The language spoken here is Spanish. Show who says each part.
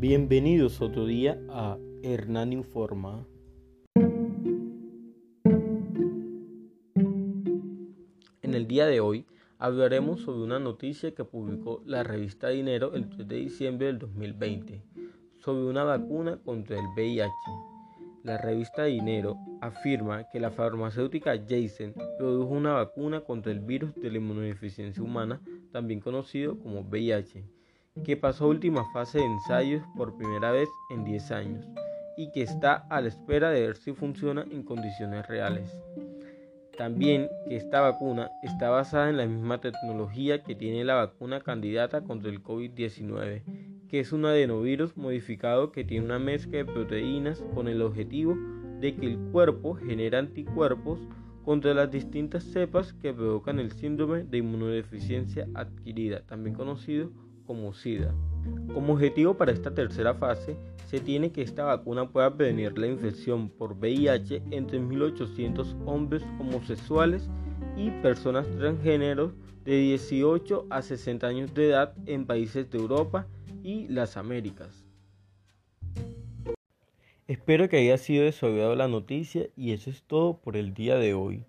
Speaker 1: Bienvenidos otro día a Hernán Informa. En el día de hoy hablaremos sobre una noticia que publicó la revista Dinero el 3 de diciembre del 2020 sobre una vacuna contra el VIH. La revista Dinero afirma que la farmacéutica Janssen produjo una vacuna contra el virus de la inmunodeficiencia humana, también conocido como VIH, que pasó última fase de ensayos por primera vez en 10 años y que está a la espera de ver si funciona en condiciones reales. También que esta vacuna está basada en la misma tecnología que tiene la vacuna candidata contra el COVID-19, que es un adenovirus modificado que tiene una mezcla de proteínas con el objetivo de que el cuerpo genere anticuerpos contra las distintas cepas que provocan el síndrome de inmunodeficiencia adquirida, también conocido como objetivo para esta tercera fase, se tiene que esta vacuna pueda prevenir la infección por VIH entre 1.800 hombres homosexuales y personas transgéneros de 18 a 60 años de edad en países de Europa y las Américas. Espero que haya sido de la noticia y eso es todo por el día de hoy.